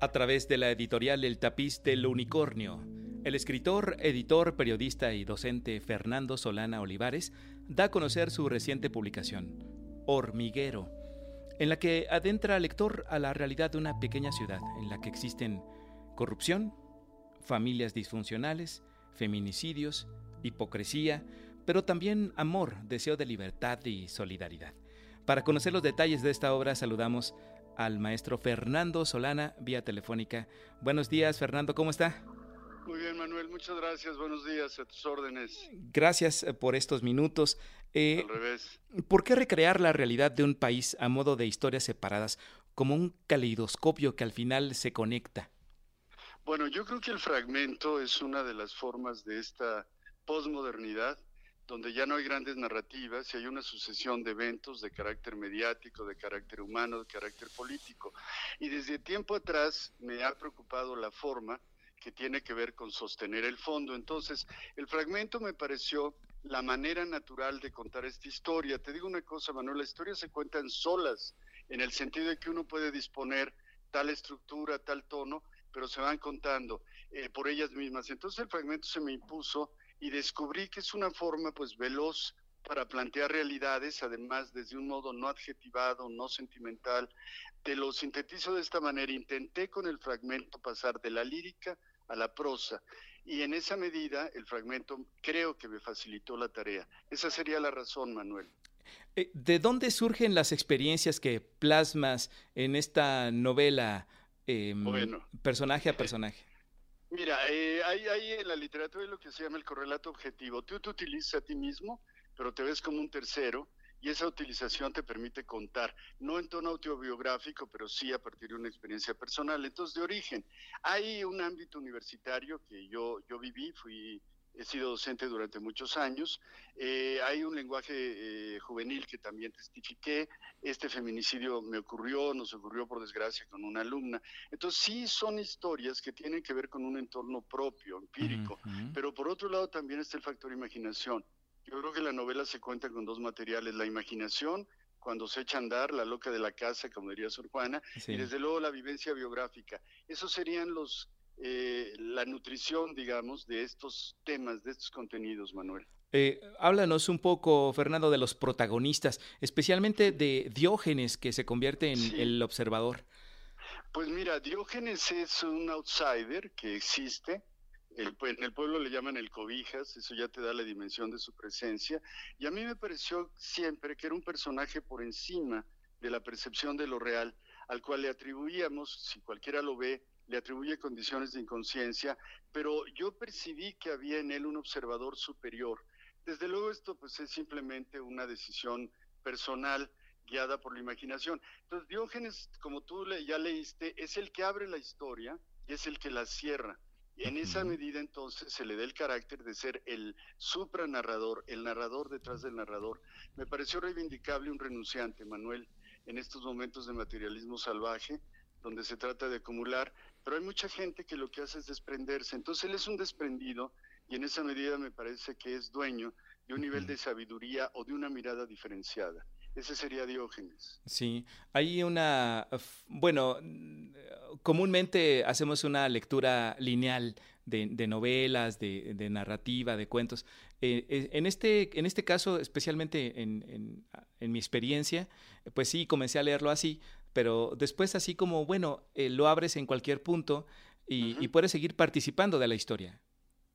A través de la editorial El Tapiz del Unicornio, el escritor, editor, periodista y docente Fernando Solana Olivares da a conocer su reciente publicación, Hormiguero, en la que adentra al lector a la realidad de una pequeña ciudad en la que existen corrupción, familias disfuncionales, feminicidios, hipocresía, pero también amor, deseo de libertad y solidaridad. Para conocer los detalles de esta obra saludamos al maestro Fernando Solana vía telefónica. Buenos días, Fernando, ¿cómo está? Muy bien, Manuel, muchas gracias. Buenos días, a tus órdenes. Gracias eh, por estos minutos. Eh, Al revés. ¿Por qué recrear la realidad de un país a modo de historias separadas, como un caleidoscopio que al final se conecta? Bueno, yo creo que el fragmento es una de las formas de esta posmodernidad donde ya no hay grandes narrativas y hay una sucesión de eventos de carácter mediático, de carácter humano, de carácter político. Y desde tiempo atrás me ha preocupado la forma que tiene que ver con sostener el fondo. Entonces, el fragmento me pareció la manera natural de contar esta historia. Te digo una cosa, Manuel, la historia se cuenta en solas, en el sentido de que uno puede disponer tal estructura, tal tono, pero se van contando eh, por ellas mismas. Entonces el fragmento se me impuso y descubrí que es una forma pues veloz para plantear realidades, además desde un modo no adjetivado, no sentimental. Te lo sintetizo de esta manera, intenté con el fragmento pasar de la lírica a la prosa y en esa medida el fragmento creo que me facilitó la tarea. Esa sería la razón, Manuel. Eh, ¿De dónde surgen las experiencias que plasmas en esta novela em, personaje a personaje? Mira, eh, hay, en la literatura lo que se llama el correlato objetivo. Tú te utilizas a ti mismo, pero te ves como un tercero y esa utilización te permite contar, no en tono autobiográfico, pero sí a partir de una experiencia personal. Entonces, de origen, hay un ámbito universitario que yo, yo viví, fui he sido docente durante muchos años. Eh, hay un lenguaje eh, juvenil que también testifiqué. Este feminicidio me ocurrió, nos ocurrió por desgracia con una alumna. Entonces sí son historias que tienen que ver con un entorno propio, empírico. Pero por otro lado también está el factor imaginación. Yo creo que la novela se cuenta con dos materiales, la imaginación cuando se echa a andar, la loca de la casa, como diría Sor Juana, y desde luego la vivencia biográfica. Esos serían los, eh, la nutrición, digamos, de estos temas, de estos contenidos, Manuel. Eh, háblanos un poco, Fernando, de los protagonistas, especialmente de Diógenes, que se convierte en el observador. Pues mira, Diógenes es un outsider que existe. en el pueblo le llaman el cobijas, eso ya te da la dimensión de su presencia. Y a mí me pareció siempre que era un personaje por encima de la percepción de lo real, al cual le atribuíamos, si cualquiera lo ve, le atribuye condiciones de inconsciencia, pero yo percibí que había en él un observador superior. Desde luego esto pues es simplemente una decisión personal guiada por la imaginación. Entonces Diógenes, como tú ya leíste, es el que abre la historia y es el que la cierra. En esa medida entonces se le da el carácter de ser el supranarrador, el narrador detrás del narrador. Me pareció reivindicable un renunciante, Manuel, en estos momentos de materialismo salvaje, donde se trata de acumular, pero hay mucha gente que lo que hace es desprenderse. Entonces él es un desprendido y en esa medida me parece que es dueño de un nivel de sabiduría o de una mirada diferenciada. Ese sería Diógenes. Sí, hay una, bueno, comúnmente hacemos una lectura lineal de, novelas, de, narrativa, de cuentos. Eh, eh, en, este, en este caso, especialmente en, en, mi experiencia, pues sí, comencé a leerlo así, pero después así como, bueno, eh, lo abres en cualquier punto y, puedes seguir participando de la historia.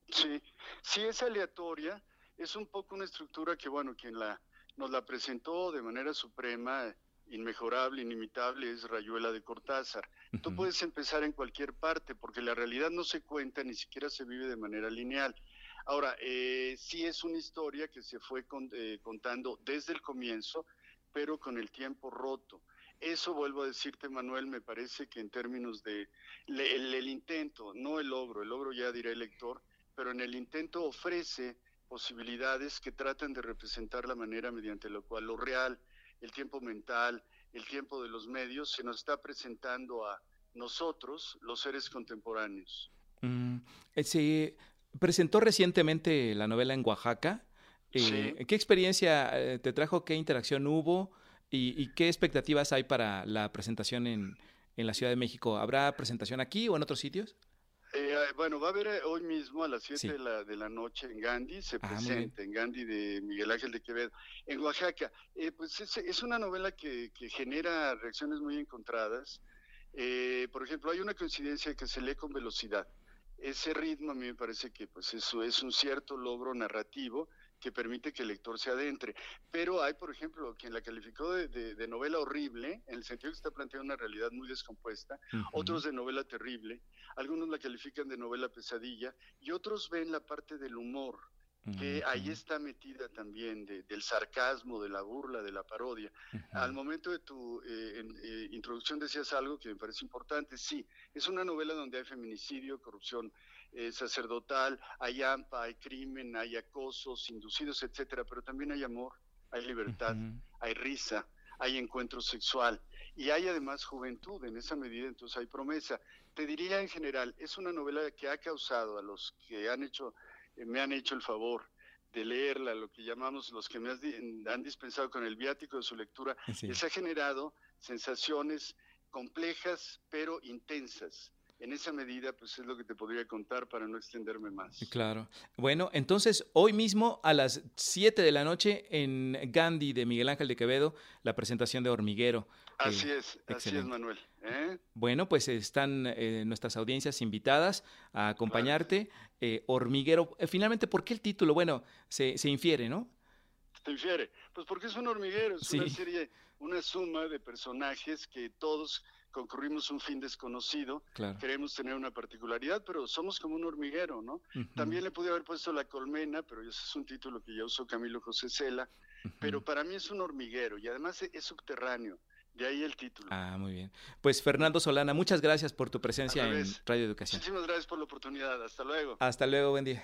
Sí, sí es aleatoria, es un poco una estructura que, bueno, quien la, nos la presentó de manera suprema, inmejorable, inimitable, es Rayuela de Cortázar. Tú puedes empezar en cualquier parte, porque la realidad no se cuenta, ni siquiera se vive de manera lineal. Ahora, eh, sí es una historia que se fue eh, contando desde el comienzo, pero con el tiempo roto. Eso vuelvo a decirte, Manuel, me parece que en términos de el, intento, no el logro, el logro ya dirá el lector, pero en el intento ofrece posibilidades que tratan de representar la manera mediante la cual lo real, el tiempo mental, el tiempo de los medios se nos está presentando a nosotros, los seres contemporáneos. Mm, eh, se presentó recientemente la novela en Oaxaca. Eh, ¿Qué experiencia eh, te trajo? ¿Qué interacción hubo? ¿Y, qué expectativas hay para la presentación en, en la Ciudad de México. ¿Habrá presentación aquí o en otros sitios? Eh, bueno, va a haber hoy mismo a las 7 de, la, de la noche en Gandhi, se ah, presenta en Gandhi de Miguel Ángel de Quevedo. En Oaxaca, eh, pues es, es, una novela que, que, genera reacciones muy encontradas. Eh, por ejemplo, hay una coincidencia que se lee con velocidad. Ese ritmo a mí me parece que pues eso es un cierto logro narrativo que permite que el lector se adentre. Pero hay, por ejemplo, quien la calificó de, novela horrible, en el sentido que está planteando una realidad muy descompuesta, otros de novela terrible, algunos la califican de novela pesadilla y otros ven la parte del humor que ahí está metida también del sarcasmo, de la burla, de la parodia. Al momento de tu eh, eh, introducción decías algo que me parece importante. Sí, es una novela donde hay feminicidio, corrupción eh, sacerdotal, hay AMPA, hay crimen, hay acosos inducidos, etcétera, pero también hay amor, hay libertad, hay risa, hay encuentro sexual y hay además juventud en esa medida, entonces hay promesa. Te diría en general, es una novela que ha causado a los que han hecho me han hecho el favor de leerla, lo que llamamos los que me han dispensado con el viático de su lectura, les ha generado sensaciones complejas pero intensas. En esa medida, pues es lo que te podría contar para no extenderme más. Claro. Bueno, entonces hoy mismo a las 7 de la noche en Gandhi de Miguel Ángel de Quevedo, la presentación de Hormiguero. Así es, así es, Manuel. ¿eh? Bueno, pues están eh, nuestras audiencias invitadas a acompañarte. Eh, hormiguero, finalmente, ¿por qué el título? Bueno, se, se infiere, ¿no? Se infiere. Pues porque es un hormiguero, es una serie, una suma de personajes que todos concurrimos un fin desconocido, queremos tener una particularidad, pero somos como un hormiguero, ¿no? También le pude haber puesto La Colmena, pero ese es un título que ya usó Camilo José Cela, pero para mí es un hormiguero y además es subterráneo. De ahí el título. Ah, muy bien. Pues Fernando Solana, muchas gracias por tu presencia en Radio Educación. Muchísimas gracias por la oportunidad. Hasta luego. Hasta luego, buen día.